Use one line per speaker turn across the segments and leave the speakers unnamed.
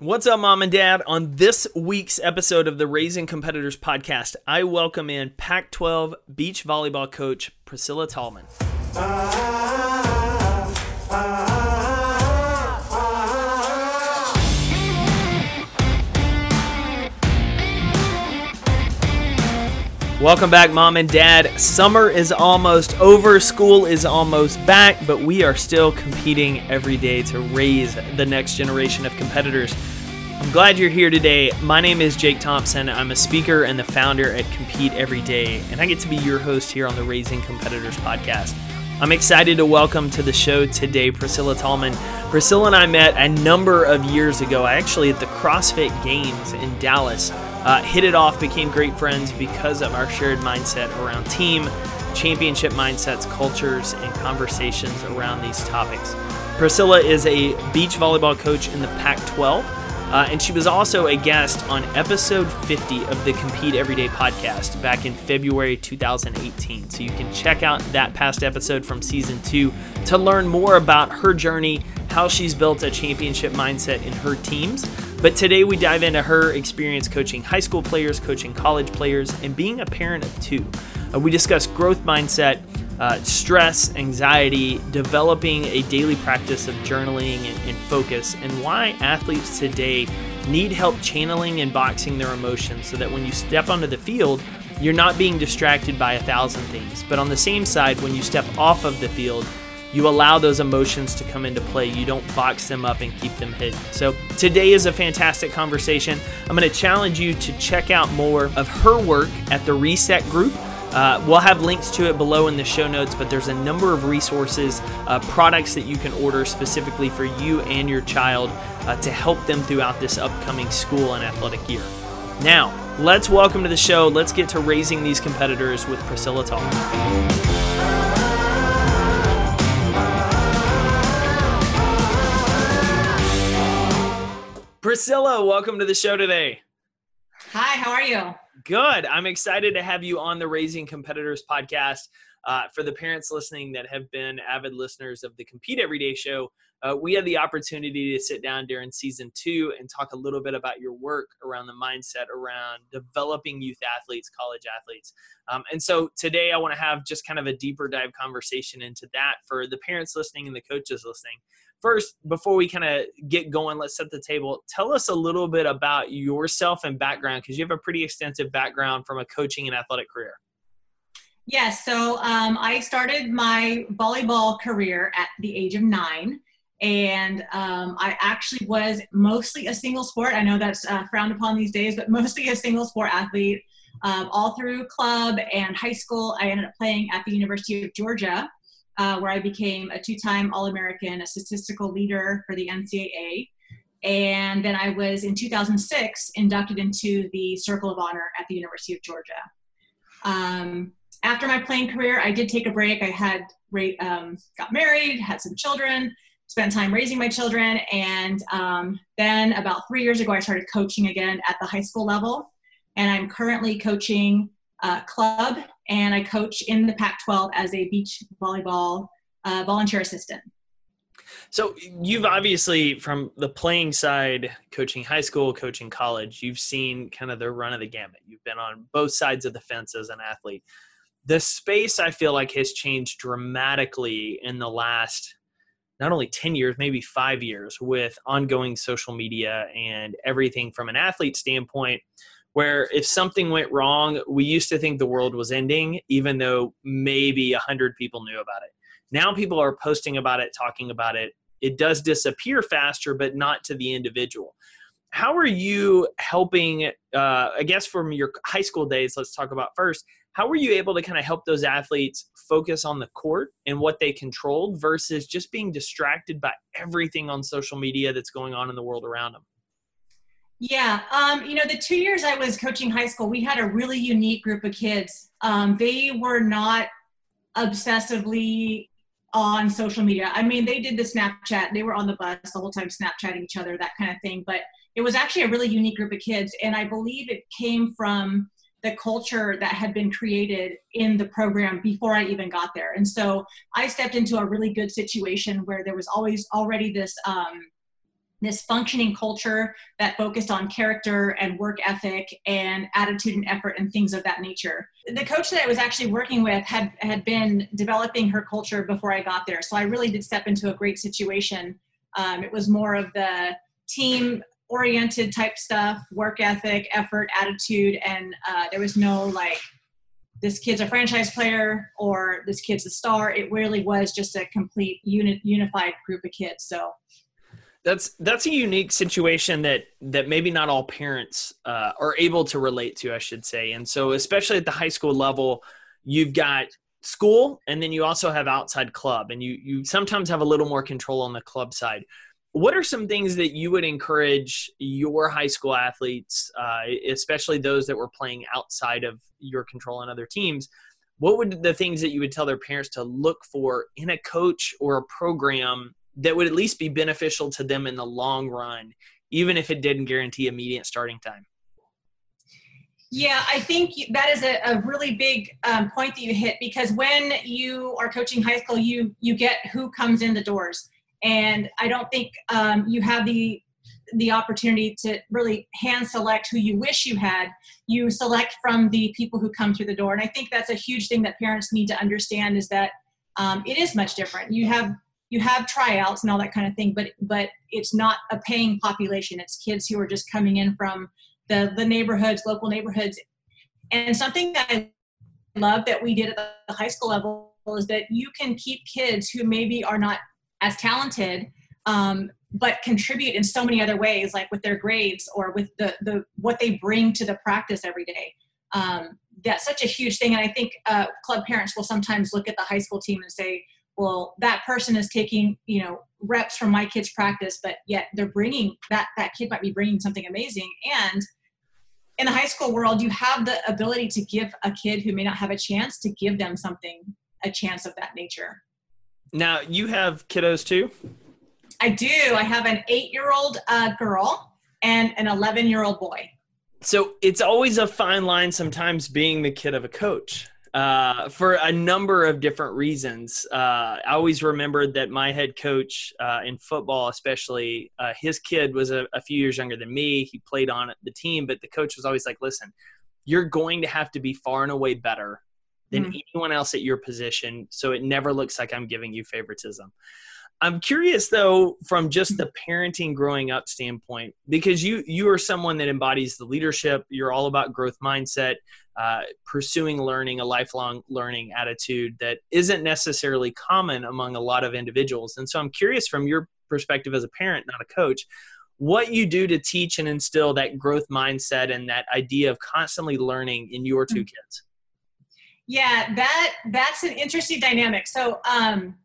What's up, mom and dad? On this week's episode of the Raising Competitors podcast, I welcome in Pac 12 beach volleyball coach Priscilla Tallman. Ah. Welcome back, mom and dad. Summer is almost over, school is almost back, but we are still competing every day to raise the next generation of competitors. I'm glad you're here today. My name is Jake Thompson. I'm a speaker and the founder at Compete Every Day, and I get to be your host here on the Raising Competitors podcast. I'm excited to welcome to the show today Priscilla Tallman. Priscilla and I met a number of years ago, actually at the CrossFit Games in Dallas. Uh, hit it off, became great friends because of our shared mindset around team, championship mindsets, cultures, and conversations around these topics. Priscilla is a beach volleyball coach in the Pac 12. Uh, and she was also a guest on episode 50 of the Compete Everyday podcast back in February 2018. So you can check out that past episode from season two to learn more about her journey, how she's built a championship mindset in her teams. But today we dive into her experience coaching high school players, coaching college players, and being a parent of two. Uh, we discuss growth mindset, uh, stress, anxiety, developing a daily practice of journaling and, and, focus, and why athletes today need help channeling and boxing their emotions so that when you step onto the field, you're not being distracted by a thousand things. But on the same side, when you step off of the field, you allow those emotions to come into play. You don't box them up and keep them hidden. So, today is a fantastic conversation. I'm going to challenge you to check out more of her work at the Reset Group. Uh, we'll have links to it below in the show notes, but there's a number of resources, uh, products that you can order specifically for you and your child uh, to help them throughout this upcoming school and athletic year. Now, let's welcome to the show. Let's get to raising these competitors with Priscilla Tallman. Priscilla, welcome to the show today.
Hi, how are you?
Good. I'm excited to have you on the Raising Competitors podcast. Uh, for the parents listening that have been avid listeners of the Compete Everyday show, uh, we had the opportunity to sit down during season two and talk a little bit about your work around the mindset around developing youth athletes, college athletes. Um, and so today I want to have just kind of a deeper dive conversation into that for the parents listening and the coaches listening first, before we kind of get going, let's set the table. Tell us a little bit about yourself and background because you have a pretty extensive background from a coaching and athletic career.
Yes, so um, I started my volleyball career at the age of nine. And um, I actually was mostly a single sport. I know that's uh, frowned upon these days, but mostly a single sport athlete. Um, all through club and high school, I ended up playing at the University of Georgia uh, where I became a two time All American, a statistical leader for the NCAA. And then I was in 2006 inducted into the Circle of Honor at the University of Georgia. Um, after my playing career, I did take a break. I had um, got married, had some children, spent time raising my children, and um, then about three years ago, I started coaching again at the high school level. And I'm currently coaching uh, club and I coach in the Pac 12 as a beach volleyball uh, volunteer assistant.
So you've obviously, from the playing side, coaching high school, coaching college, you've seen kind of the run of the gamut. You've been on both sides of the fence as an athlete. The space I feel like has changed dramatically in the last not only 10 years, maybe five years with ongoing social media and everything from an athlete standpoint where if something went wrong, we used to think the world was ending, even though maybe a hundred people knew about it. Now people are posting about it, talking about it. It does disappear faster, but not to the individual. How are you helping? Uh, I guess from your high school days, let's talk about first. How were you able to kind of help those athletes focus on the court and what they controlled versus just being distracted by everything on social media that's going on in the world around them?
Yeah, um, you know, the two years I was coaching high school, we had a really unique group of kids. Um, they were not obsessively on social media. I mean, they did the Snapchat, they were on the bus the whole time Snapchatting each other, that kind of thing. But it was actually a really unique group of kids. And I believe it came from the culture that had been created in the program before I even got there. And so I stepped into a really good situation where there was always already this um, this functioning culture that focused on character and work ethic and attitude and effort and things of that nature. The coach that I was actually working with had had been developing her culture before I got there, so I really did step into a great situation. Um, it was more of the team oriented type stuff, work ethic, effort, attitude, and uh, there was no like this kid's a franchise player or this kid's a star. It really was just a complete unit unified group of kids. So
that's that's a unique situation that that maybe not all parents uh, are able to relate to i should say. And so especially at the high school level you've got school and then you also have outside club and you you sometimes have a little more control on the club side. What are some things that you would encourage your high school athletes uh, especially those that were playing outside of your control on other teams? What would the things that you would tell their parents to look for in a coach or a program that would at least be beneficial to them in the long run, even if it didn't guarantee immediate starting time?
Yeah, I think that is a, a really big um, point that you hit because when you are coaching high school, you you get who comes in the doors, and I don't think um, you have the the opportunity to really hand select who you wish you had. You select from the people who come through the door, and I think that's a huge thing that parents need to understand is that um, it is much different. You have you have tryouts and all that kind of thing, but but it's not a paying population. It's kids who are just coming in from the the neighborhoods, local neighborhoods. And something that I love that we did at the high school level is that you can keep kids who maybe are not as talented um, but contribute in so many other ways like with their grades or with the, the what they bring to the practice every day um, that's such a huge thing and i think uh, club parents will sometimes look at the high school team and say well that person is taking you know reps from my kids practice but yet they're bringing that that kid might be bringing something amazing. And in the high school world you have the ability to give a kid who may not have a chance to give them something a chance of that nature.
Now you have kiddos too?
I do. I have an eight year old uh, girl and an 11 year old boy.
So it's always a fine line sometimes being the kid of a coach uh, for a number of different reasons. Uh, I always remembered that my head coach uh, in football, especially, uh, his kid was a, a, few years younger than me. He played on the team, but the coach was always like, listen, you're going to have to be far and away better than mm-hmm. anyone else at your position. So it never looks like I'm giving you favoritism. I'm curious though, from just the parenting growing up standpoint, because you you are someone that embodies the leadership. You're all about growth mindset, uh, pursuing learning, a lifelong learning attitude that isn't necessarily common among a lot of individuals. And so I'm curious from your perspective as a parent, not a coach, what you do to teach and instill that growth mindset and that idea of constantly learning in your two mm. kids.
Yeah, that that's an interesting dynamic. So um,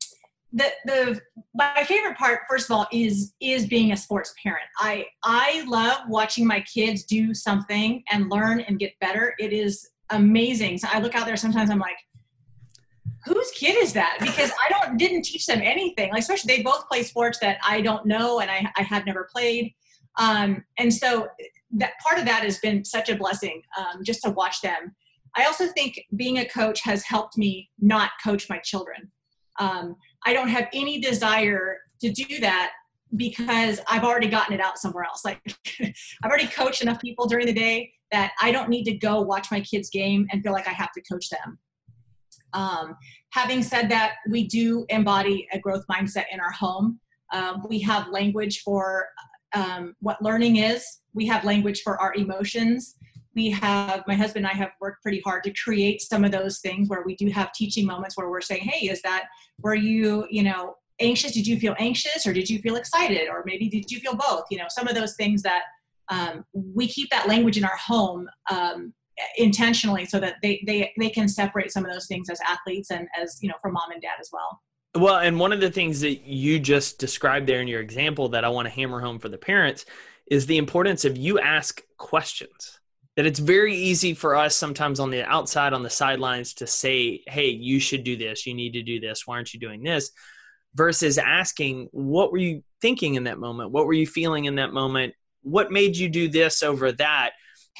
the the my favorite part first of all is is being a sports parent. I i love watching my kids do something and learn and get better. It is amazing. So i look out there sometimes i'm like whose kid is that? Because i don't didn't teach them anything. Like especially they both play sports that i don't know and i, I have never played. Um, and so that part of that has been such a blessing um, just to watch them. I also think being a coach has helped me not coach my children um, I don't have any desire to do that because I've already gotten it out somewhere else. Like I've already coached enough people during the day that I don't need to go watch my kids game and feel like I have to coach them. Um, having said that, we do embody a growth mindset in our home. Um, we have language for um, what learning is. We have language for our emotions we have my husband and I have worked pretty hard to create some of those things where we do have teaching moments where we're saying, "Hey, is that were you, you know, anxious? Did you feel anxious, or did you feel excited, or maybe did you feel both?" You know, some of those things that um, we keep that language in our home um, intentionally so that they they they can separate some of those things as athletes and as you know for mom and dad as well.
Well, and one of the things that you just described there in your example that I want to hammer home for the parents is the importance of you ask questions that it's very easy for us sometimes on the outside on the sidelines to say hey you should do this. You need to do this. Why aren't you doing this? Versus asking what were you thinking in that moment? What were you feeling in that moment? What made you do this over that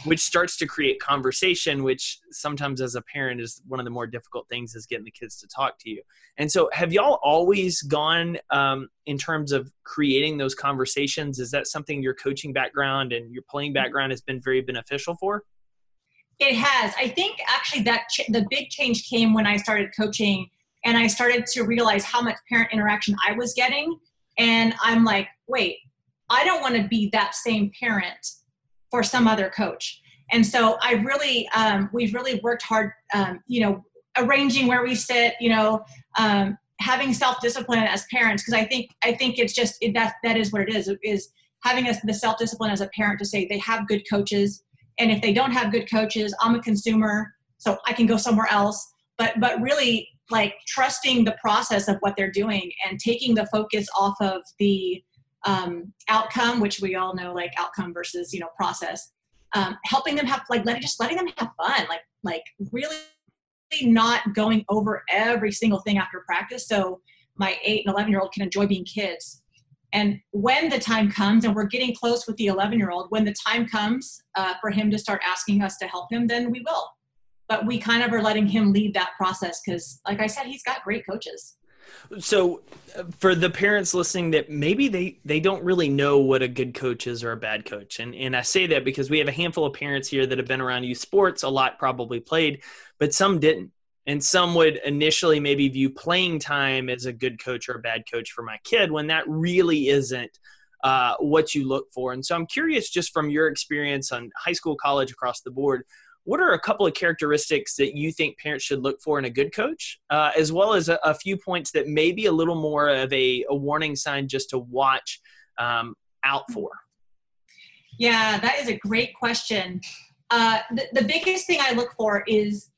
which starts to create conversation which sometimes as a parent is one of the more difficult things is getting the kids to talk to you. And so have y'all always gone um, in terms of creating those conversations? Is that something your coaching background and your playing background has been very beneficial for?
It has. I think actually that ch- the big change came when i started coaching and i started to realize how much parent interaction i was getting. And i'm like wait i don't want to be that same parent for some other coach. And so I really, um, we've really worked hard, um, you know, arranging where we sit, you know, um, having self-discipline as parents. Cause I think, I think it's just, it, that, that is what it is, is having us the self-discipline as a parent to say they have good coaches. And if they don't have good coaches, I'm a consumer, so I can go somewhere else. But, but really like trusting the process of what they're doing and taking the focus off of the, um, outcome, which we all know like outcome versus you know process. Um, helping them have like letting just letting them have fun, like like really not going over every single thing after practice. So my eight and eleven year old can enjoy being kids. And when the time comes, and we're getting close with the 11 year old, when the time comes uh, for him to start asking us to help him, then we will. But we kind of are letting him lead that process because, like I said, he's got great coaches.
So, uh, for the parents listening that maybe they they don't really know what a good coach is or a bad coach, and and I say that because we have a handful of parents here that have been around youth sports, a lot probably played, but some didn't, and some would initially maybe view playing time as a good coach or a bad coach for my kid when that really isn't uh, what you look for. And so, I'm curious, just from your experience on high school, college, across the board what are a couple of characteristics that you think parents should look for in a good coach, uh, as well as a, a, few points that may be a little more of a, a warning sign just to watch um, out for?
Yeah, that is a great question. Uh, the, the biggest thing I look for is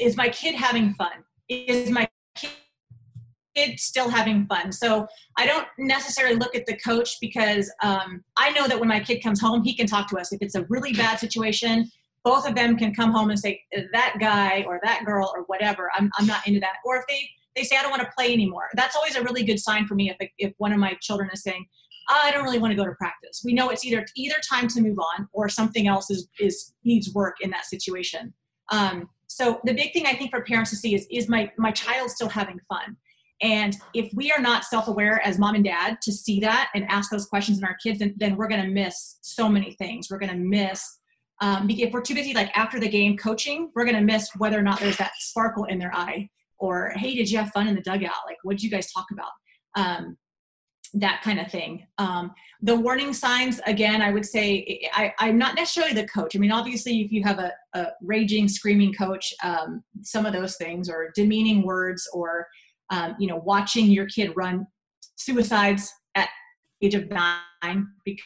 is my kid having fun? Is my kid still having fun? So I don't necessarily look at the coach because um, I know that when my kid comes home, he can talk to us. If it's a really bad situation, both of them can come home and say that guy or that girl or whatever i'm, I'm not into that. Or if they they say i don't want to play anymore. That's always a really good sign for me if, if one of my children is saying oh, i don't really want to go to practice. We know it's either either time to move on or something else is, is needs work in that situation. Um, so the big thing i think for parents to see is is my my child still having fun? And if we are not self-aware as mom and dad to see that and ask those questions in our kids then, then we're going to miss so many things. We're going to miss um, if we're too busy, like after the game coaching, we're going to miss whether or not there's that sparkle in their eye or, hey, did you have fun in the dugout? Like, what did you guys talk about? Um, that kind of thing. Um, the warning signs, again, I would say I, am not necessarily the coach. I mean, obviously, if you have a, a raging, screaming coach, um, some of those things, or demeaning words, or um, you know, watching your kid run suicides at age of nine because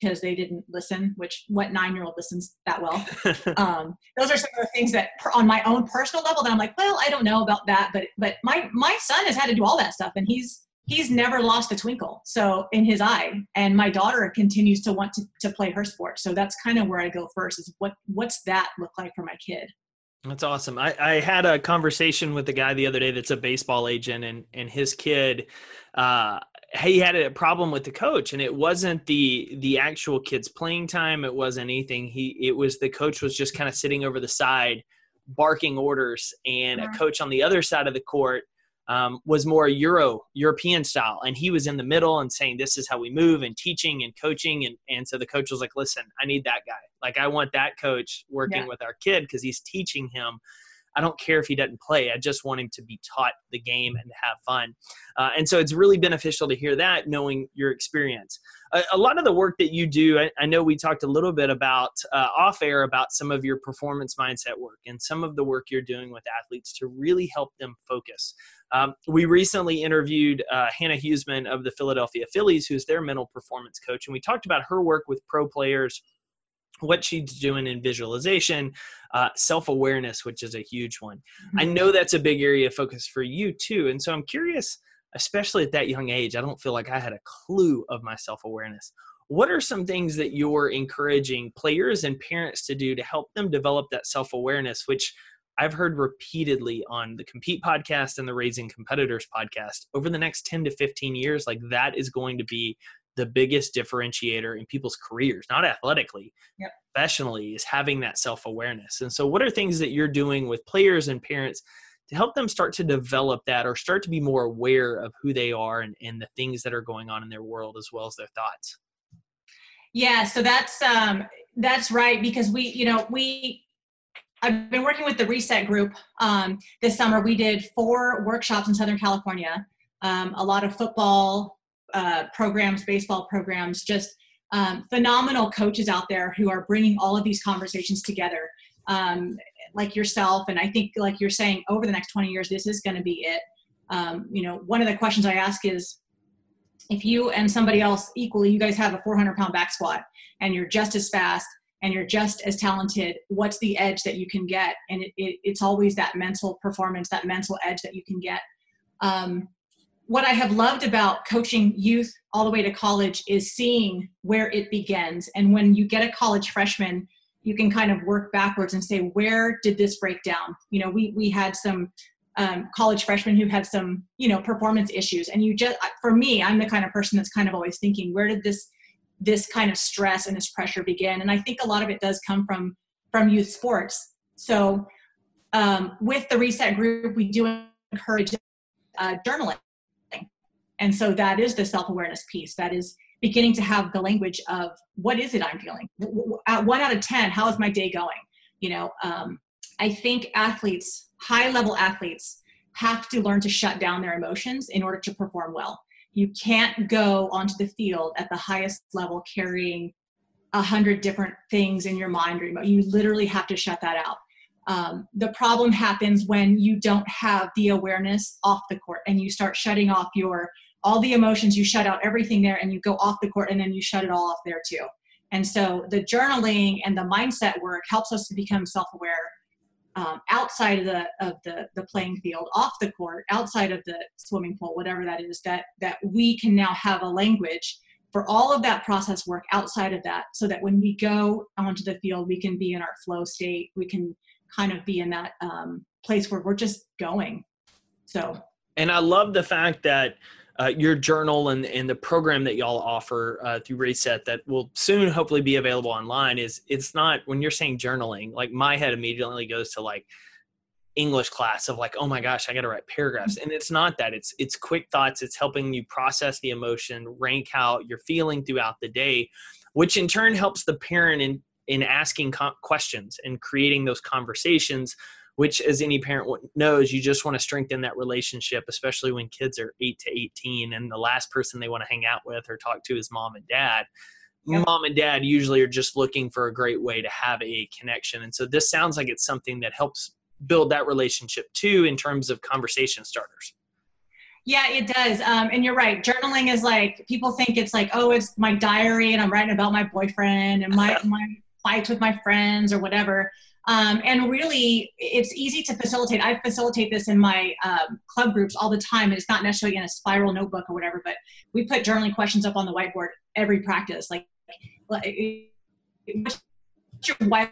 because they didn't listen, which what nine year old listens that well? um, those are some of the things that on my own personal level that I'm like, well, I don't know about that, but but my my son has had to do all that stuff and he's he's never lost a twinkle so in his eye and my daughter continues to want to, to play her sport so that's kind of where i go first is what what's that look like for my kid
that's awesome. I, I had a conversation with a guy the other day that's a baseball agent, and and his kid, uh, he had a problem with the coach and it wasn't the the actual kids playing time it wasn't anything. He it was the coach was just kind of sitting over the side barking orders and a coach on the other side of the court um, was more euro european style and he was in the middle and saying this is how we move and teaching and coaching and, and so the coach was like listen i need that guy. Like i want that coach working yeah. with our kid because he's teaching him I don't care if he doesn't play. I just want him to be taught the game and have fun. Uh, and so it's really beneficial to hear that, knowing your experience. A, a lot of the work that you do, I, I know we talked a little bit about uh, off air about some of your performance mindset work and some of the work you're doing with athletes to really help them focus. Um, we recently interviewed uh, Hannah Huesman of the Philadelphia Phillies, who's their mental performance coach, and we talked about her work with pro players what she's doing in visualization, uh, self awareness, which is a huge one. Mm-hmm. I know that's a big area of focus for you too. And so I'm curious, especially at that young age, I don't feel like I had a clue of my self awareness. What are some things that you're encouraging players and parents to do to help them develop that self awareness, which I've heard repeatedly on the Compete podcast and the Raising Competitors podcast over the next 10 to 15 years? Like that is going to be the biggest differentiator in people's careers, not athletically,
yep.
professionally, is having that self awareness. And so, what are things that you're doing with players and parents to help them start to develop that or start to be more aware of who they are and, and the things that are going on in their world as well as their thoughts?
Yeah, so that's um, that's right because we, you know, we I've been working with the Reset Group um, this summer. We did four workshops in Southern California, um, a lot of football uh, programs, baseball programs, just um, phenomenal coaches out there who are bringing all of these conversations together, um, like yourself. And I think, like you're saying, over the next 20 years, this is going to be it. Um, you know, one of the questions I ask is, if you and somebody else equally, you guys have a 400 pound back squat and you're just as fast and you're just as talented what's the edge that you can get and it, it, it's always that mental performance that mental edge that you can get um, what i have loved about coaching youth all the way to college is seeing where it begins. And when you get a college freshman you can kind of work backwards and say where did this break down? You know we we had some um, college freshmen who had some you know performance issues. And you just for me i'm the kind of person that's kind of always thinking where did this this kind of stress and this pressure begin? And i think a lot of it does come from from youth sports. So um, with the reset group we do encourage uh, journaling and so that is the self-awareness piece. That is beginning to have the language of what is it i'm feeling? At one out of ten how is my day going? You know um, i think athletes high level athletes have to learn to shut down their emotions in order to perform well. You can't go onto the field at the highest level carrying a hundred different things in your mind or you literally have to shut that out. Um, the problem happens when you don't have the awareness off the court and you start shutting off your all the emotions you shut out everything there and you go off the court and then you shut it all off there too and so the journaling and the mindset work helps us to become self-aware um, outside of the of the the playing field, off the court, outside of the swimming pool, whatever that is, that that we can now have a language for all of that process work outside of that, so that when we go onto the field, we can be in our flow state. We can kind of be in that um, place where we're just going. So.
And I love the fact that uh, your journal and, and the program that y'all offer uh, through Reset that will soon hopefully be available online is it's not when you're saying journaling, like my head immediately goes to like English class of like, oh my gosh, I got to write paragraphs. And it's not that. It's it's quick thoughts. It's helping you process the emotion, rank out your feeling throughout the day, which in turn helps the parent in in asking questions and creating those conversations which as any parent knows you just want to strengthen that relationship especially when kids are 8 to 18 and the last person they want to hang out with or talk to is mom and dad yep. mom and dad usually are just looking for a great way to have a connection and so this sounds like it's something that helps build that relationship too in terms of conversation starters
yeah, it does. Um, and you're right. Journaling is like people think it's like, oh, it's my diary and I'm writing about my boyfriend and my my fights with my friends or whatever. Um, and really, it's easy to facilitate. I facilitate this in my um, club groups all the time. It's not necessarily in a spiral notebook or whatever, but we put journaling questions up on the whiteboard every practice. Like, what's your wild,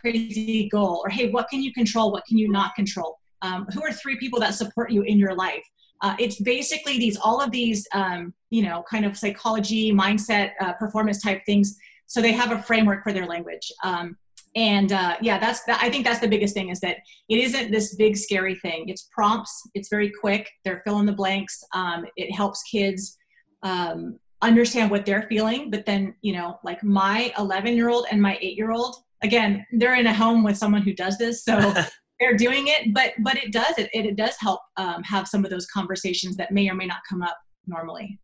crazy goal? Or, hey, what can you control? What can you not control? Um, who are three people that support you in your life? Uh, it's basically these, all of these, um, you know, kind of psychology, mindset, uh, performance type things. So they have a framework for their language. Um, and uh, yeah that's the, i think that's the biggest thing is that it isn't this big scary thing. It's prompts. It's very quick. They're fill in the blanks. Um, it helps kids um, understand what they're feeling. But then you know like my 11 year old and my 8 year old again they're in a home with someone who does this so they're doing it. But but it does it, it, it does help um, have some of those conversations that may or may not come up normally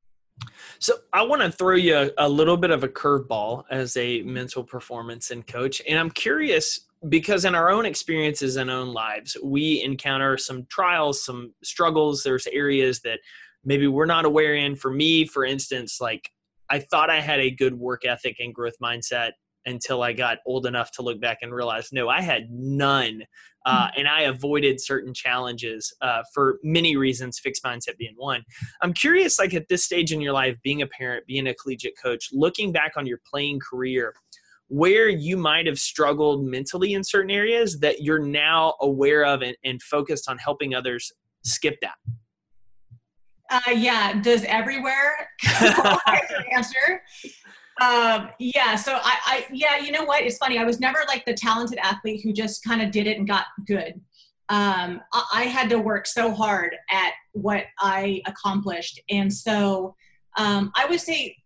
so I want to throw you a, a little bit of a curveball as a mental performance and coach, and I'm curious because in our own experiences and own lives, we encounter some trials, some struggles. There's areas that maybe we're not aware in. For me, for instance, like I thought I had a good work ethic and growth mindset until I got old enough to look back and realize, no, I had none. Uh, hmm. and I avoided certain challenges uh, for many reasons, fixed mindset being one. I'm curious, like at this stage in your life, being a parent, being a collegiate coach, looking back on your playing career, where you might have struggled mentally in certain areas that you're now aware of and, and focused on helping others skip that.
Uh, yeah. Does everywhere answer? Um, yeah. So I, I, yeah. You know what? It's funny. I was never like the talented athlete who just kind of did it and got good. Um, I, I had to work so hard at what I accomplished, and so um, I would say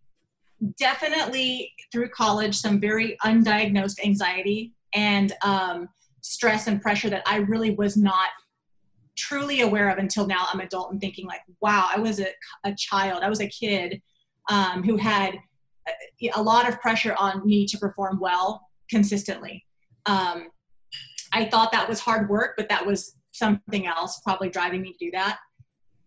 definitely through college some very undiagnosed anxiety and um, stress and pressure that I really was not truly aware of until now I'm adult and thinking like, wow, I was a, a child, I was a kid um, who had a, a, lot of pressure on me to perform well consistently. Um, I thought that was hard work, but that was something else probably driving me to do that.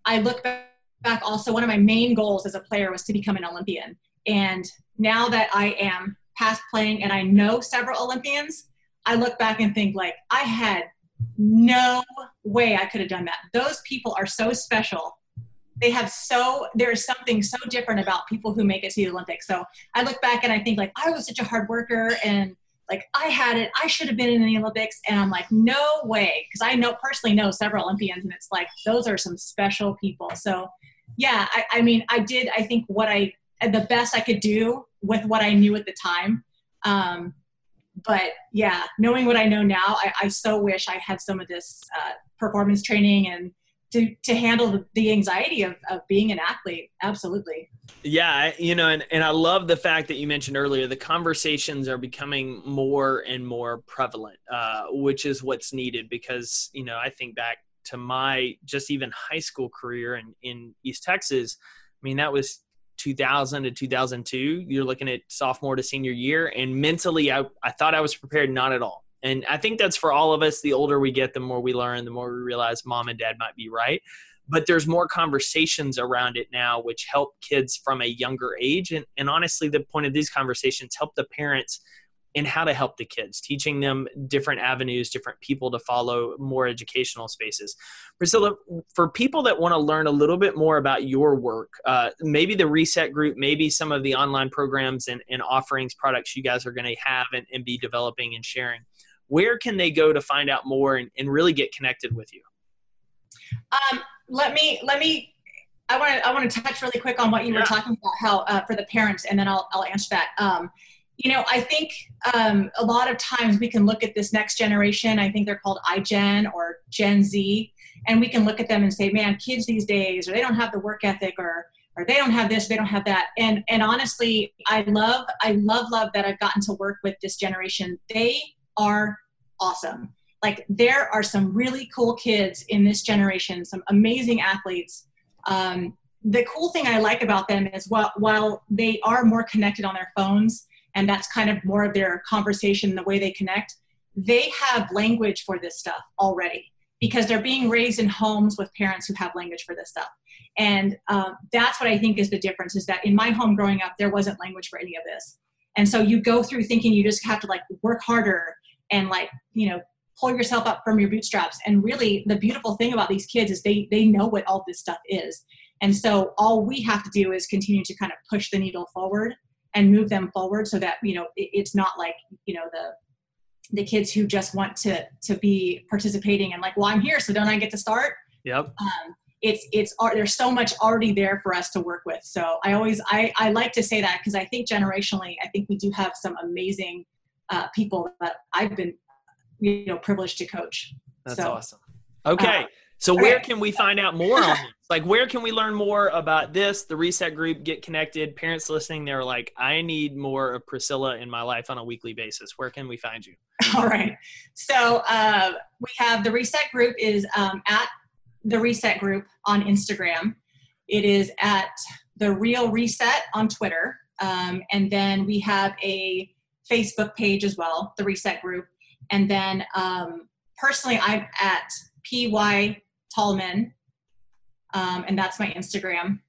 I look back also, one of my main goals as a player was to become an Olympian. And now that I am past playing and I know several Olympians, I look back and think like I had no way I could have done that. Those people are so special. They have so there's something so different about people who make it to the Olympics. So I look back and I think like I was such a hard worker and like I had it. I should have been in the Olympics, and I'm like, no way, because I know personally know several Olympians, and it's like those are some special people. So yeah, I, I mean, I did. I think what I the best I could do with what I knew at the time. Um, but yeah, knowing what I know now, I, I so wish I had some of this uh, performance training and to, to handle the, anxiety of, of being an athlete. Absolutely.
Yeah. You know, and, and I love the fact that you mentioned earlier, the conversations are becoming more and more prevalent, uh, which is what's needed because, you know, I think back to my just even high school career in, in East Texas. I mean, that was 2000 to 2002 you're looking at sophomore to senior year and mentally I, I thought i was prepared not at all and i think that's for all of us the older we get the more we learn the more we realize mom and dad might be right but there's more conversations around it now which help kids from a younger age and, and honestly the point of these conversations help the parents in how to help the kids, teaching them different avenues, different people to follow, more educational spaces. Priscilla, for people that want to learn a little bit more about your work, uh, maybe the Reset Group, maybe some of the online programs and, and offerings, products you guys are going to have and, and, be developing and sharing, where can they go to find out more and, and really get connected with you?
Um, let me let me I want to I want to touch really quick on what you yeah. were talking about how uh, for the parents, and then I'll I'll answer that. Um, you know, I think um, a lot of times we can look at this next generation. I think they're called iGen or Gen Z, and we can look at them and say, "Man, kids these days, or they don't have the work ethic, or or they don't have this, they don't have that." And and honestly, I love, I love, love that I've gotten to work with this generation. They are awesome. Like there are some really cool kids in this generation, some amazing athletes. Um, the cool thing I like about them is while, while they are more connected on their phones, and that's kind of more of their conversation, the way they connect, they have language for this stuff already because they're being raised in homes with parents who have language for this stuff. And um, that's what I think is the difference is that in my home growing up, there wasn't language for any of this. And so you go through thinking you just have to like work harder and like, you know, pull yourself up from your bootstraps. And really the beautiful thing about these kids is they, they know what all this stuff is. And so all we have to do is continue to kind of push the needle forward and move them forward so that you know it, it's not like you know the the kids who just want to to be participating and like well i'm here so don't i get to start
yep
um, it's it's there's so much already there for us to work with so i always i i like to say that because i think generationally i think we do have some amazing uh, people that i've been you know privileged to coach
that's so, awesome okay uh, so where can we find out more on this? Like where can we learn more about this, the reset group, get connected? Parents listening, they're like, I need more of Priscilla in my life on a weekly basis. Where can we find you?
All right. So uh, we have the reset group is um, at the reset group on Instagram. It is at the real reset on Twitter. Um, and then we have a Facebook page as well, the reset group. And then um, personally, I'm at PY Tallman, um, and that's my Instagram.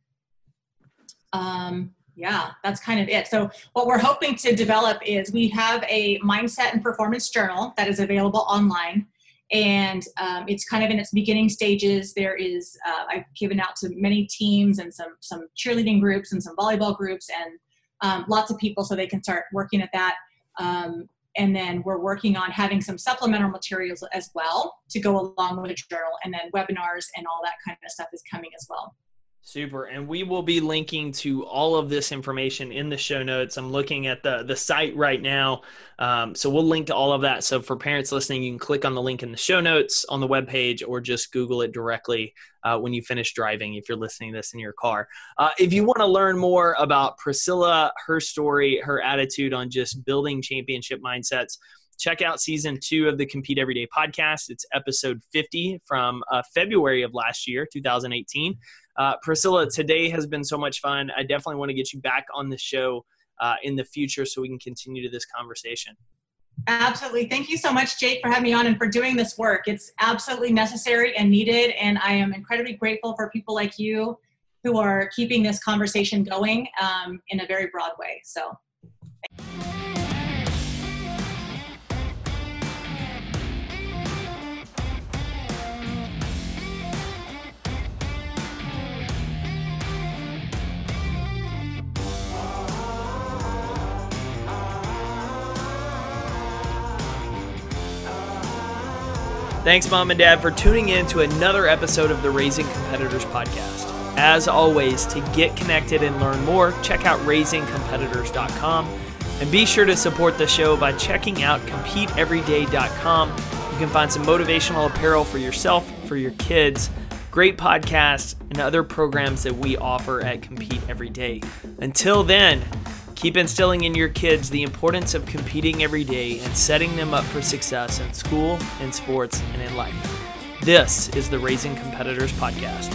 Um, yeah, that's kind of it. So, what we're hoping to develop is we have a mindset and performance journal that is available online, and um, it's kind of in its beginning stages. There is uh, I've given out to many teams and some some cheerleading groups and some volleyball groups and um, lots of people so they can start working at that. Um, and then we're working on having some supplemental materials as well to go along with the journal and then webinars and all that kind of stuff is coming as well
Super. And we will be linking to all of this information in the show notes. I'm looking at the, the site right now. Um, so we'll link to all of that. So for parents listening, you can click on the link in the show notes on the webpage or just Google it directly uh, when you finish driving if you're listening to this in your car. Uh, if you want to learn more about Priscilla, her story, her attitude on just building championship mindsets, check out season two of the Compete Everyday podcast. It's episode 50 from uh, February of last year, 2018. Uh, Priscilla, today has been so much fun. I definitely want to get you back on the show uh, in the future so we can continue to this conversation.
Absolutely. Thank you so much, Jake, for having me on and for doing this work. It's absolutely necessary and needed. And I am incredibly grateful for people like you who are keeping this conversation going um, in a very broad way. So.
Thanks, Mom and Dad, for tuning in to another episode of the Raising Competitors podcast. As always, to get connected and learn more, check out raisingcompetitors.com and be sure to support the show by checking out competeeveryday.com. You can find some motivational apparel for yourself, for your kids, great podcasts, and other programs that we offer at Compete Every Day. Until then, Keep instilling in your kids the importance of competing every day and setting them up for success in school, in sports, and in life. This is the Raising Competitors Podcast.